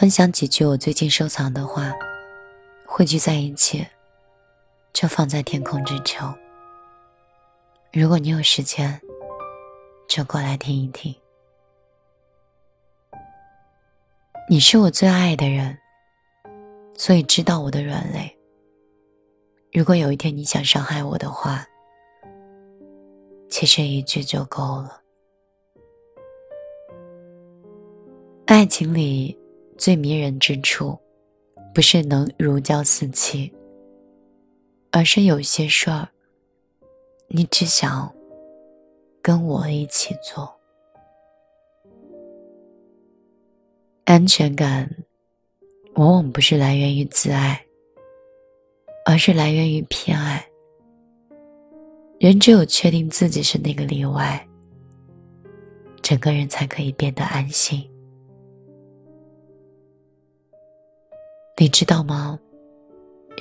分享几句我最近收藏的话，汇聚在一起，就放在天空之城。如果你有时间，就过来听一听。你是我最爱的人，所以知道我的软肋。如果有一天你想伤害我的话，其实一句就够了。爱情里最迷人之处，不是能如胶似漆，而是有些事儿，你只想跟我一起做。安全感，往往不是来源于自爱。而是来源于偏爱。人只有确定自己是那个例外，整个人才可以变得安心。你知道吗？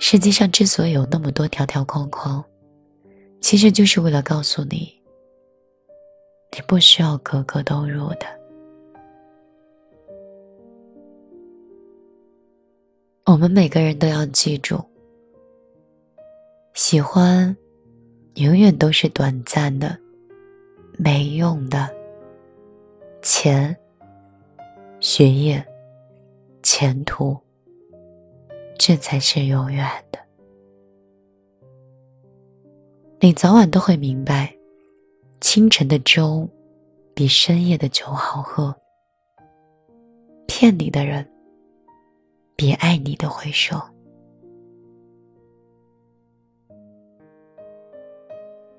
世界上之所以有那么多条条框框，其实就是为了告诉你，你不需要格格都入的。我们每个人都要记住。喜欢，永远都是短暂的、没用的。钱、学业、前途，这才是永远的。你早晚都会明白，清晨的粥比深夜的酒好喝。骗你的人，比爱你的会说。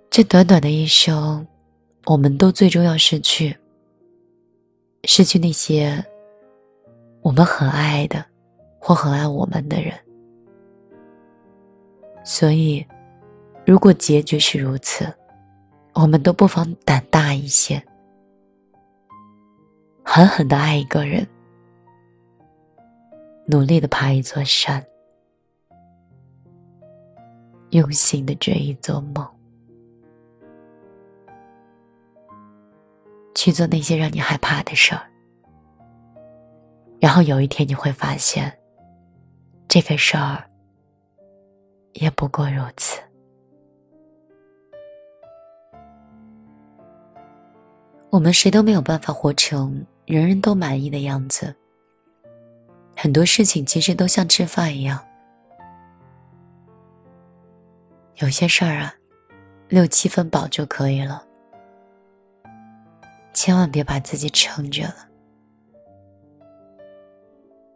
这短短的一生，我们都最终要失去，失去那些我们很爱的或很爱我们的人。所以，如果结局是如此，我们都不妨胆大一些，狠狠的爱一个人，努力的爬一座山，用心的追一座梦。去做那些让你害怕的事儿，然后有一天你会发现，这个事儿也不过如此。我们谁都没有办法活成人人都满意的样子。很多事情其实都像吃饭一样，有些事儿啊，六七分饱就可以了。千万别把自己撑着了。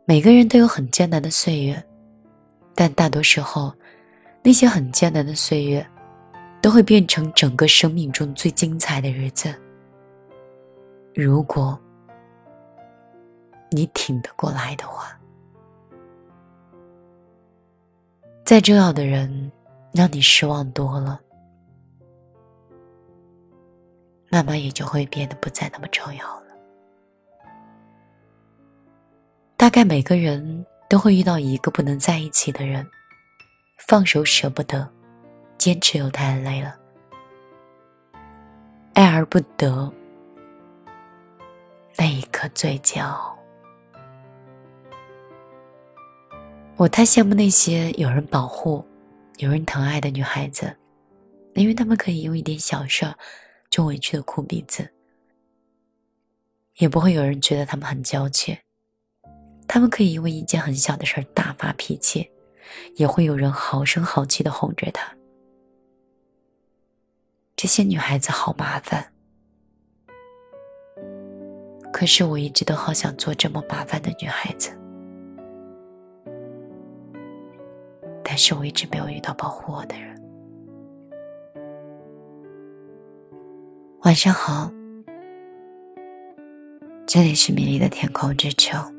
每个人都有很艰难的岁月，但大多时候，那些很艰难的岁月，都会变成整个生命中最精彩的日子。如果你挺得过来的话，再重要的人让你失望多了。慢慢也就会变得不再那么重要了。大概每个人都会遇到一个不能在一起的人，放手舍不得，坚持又太累了，爱而不得，那一刻最骄傲。我太羡慕那些有人保护、有人疼爱的女孩子，因为她们可以用一点小事。就委屈的哭鼻子，也不会有人觉得他们很娇怯。他们可以因为一件很小的事儿大发脾气，也会有人好声好气的哄着她。这些女孩子好麻烦，可是我一直都好想做这么麻烦的女孩子，但是我一直没有遇到保护我的人。晚上好，这里是米粒的天空之城。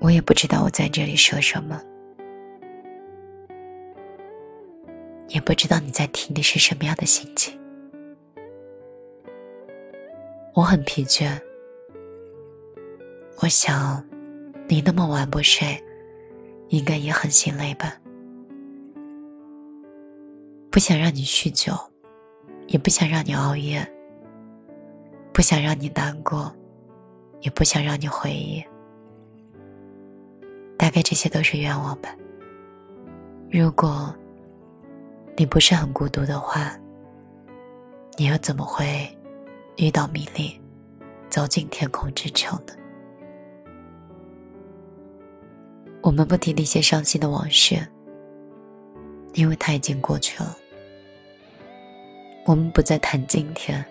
我也不知道我在这里说什么，也不知道你在听的是什么样的心情。我很疲倦，我想你那么晚不睡，应该也很心累吧？不想让你酗酒。也不想让你熬夜，不想让你难过，也不想让你回忆。大概这些都是愿望吧。如果你不是很孤独的话，你又怎么会遇到米粒，走进天空之城呢？我们不提那些伤心的往事，因为它已经过去了。我们不再谈今天，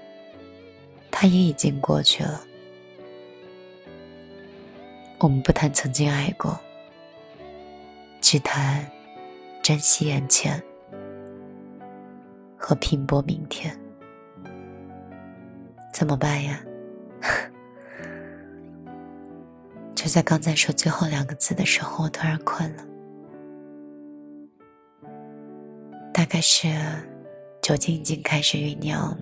它也已经过去了。我们不谈曾经爱过，只谈珍惜眼前和拼搏明天。怎么办呀？就在刚才说最后两个字的时候，我突然困了，大概是酒精已经开始酝酿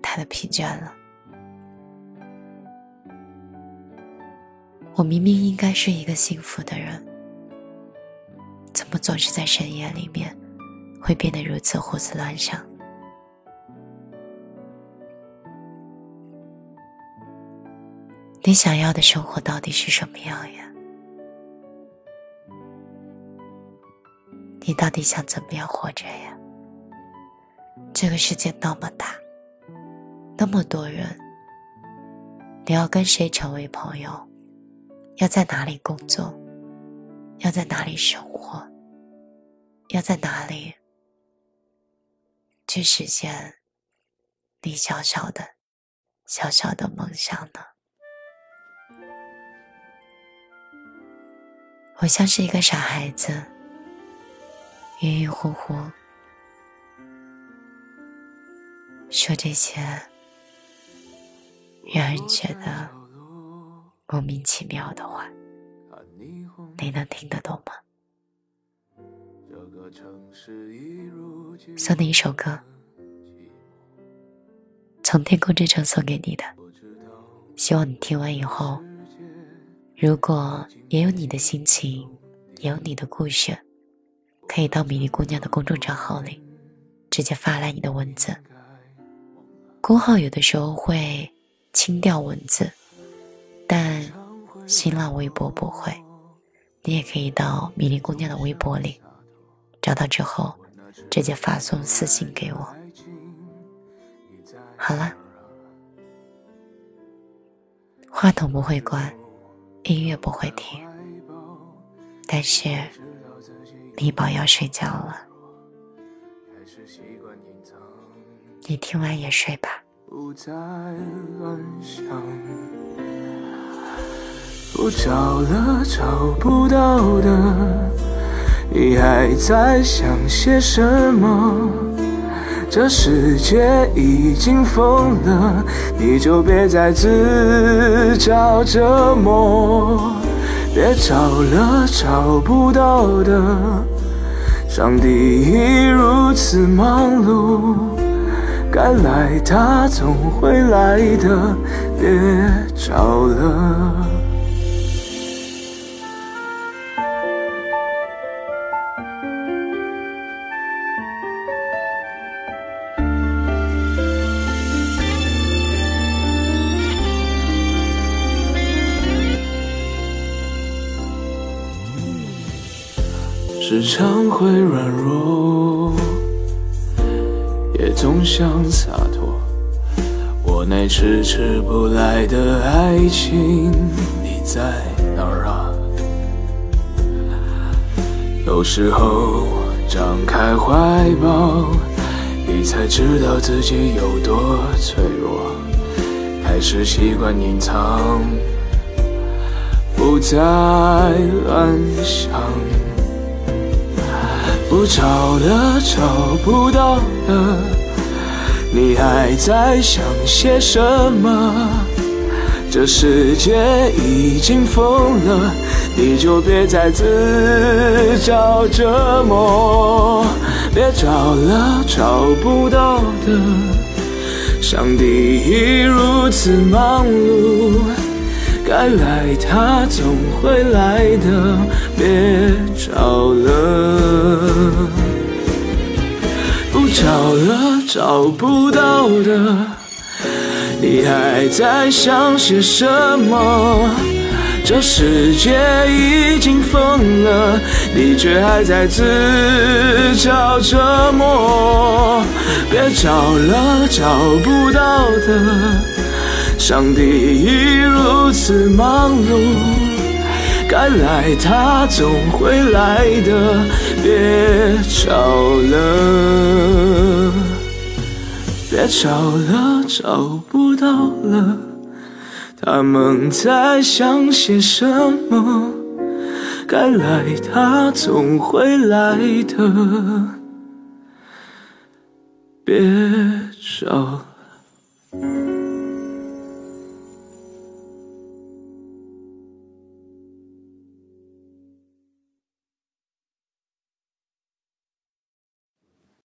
他的疲倦了。我明明应该是一个幸福的人，怎么总是在深夜里面会变得如此胡思乱想？你想要的生活到底是什么样呀？你到底想怎么样活着呀？这个世界那么大，那么多人，你要跟谁成为朋友？要在哪里工作？要在哪里生活？要在哪里去实现你小小的、小小的梦想呢？我像是一个傻孩子，晕晕乎乎说这些，让人觉得。莫名其妙的话，你能听得懂吗？送你一首歌，从天空之城送给你的。希望你听完以后，如果也有你的心情，也有你的故事，可以到米粒姑娘的公众账号里直接发来你的文字。公号有的时候会清掉文字。新浪微博不会，你也可以到米粒姑娘的微博里找到之后，直接发送私信给我。好了，话筒不会关，音乐不会停，但是米宝要睡觉了，你听完也睡吧。不找了，找不到的，你还在想些什么？这世界已经疯了，你就别再自找折磨。别找了，找不到的，上帝已如此忙碌，该来他总会来的，别找了。常会软弱，也总想洒脱。我那迟迟不来的爱情，你在哪儿啊？有时候张开怀抱，你才知道自己有多脆弱。开始习惯隐藏，不再乱想。不找了，找不到了，你还在想些什么？这世界已经疯了，你就别再自找折磨。别找了，找不到的，上帝已如此忙碌，该来他总会来的，别找了。不找了找不到的，你还在想些什么？这世界已经疯了，你却还在自找折磨。别找了，找不到的。上帝已如此忙碌，该来他总会来的。别找了，别找了，找不到了。他们在想些什么？该来，他总会来的。别找了。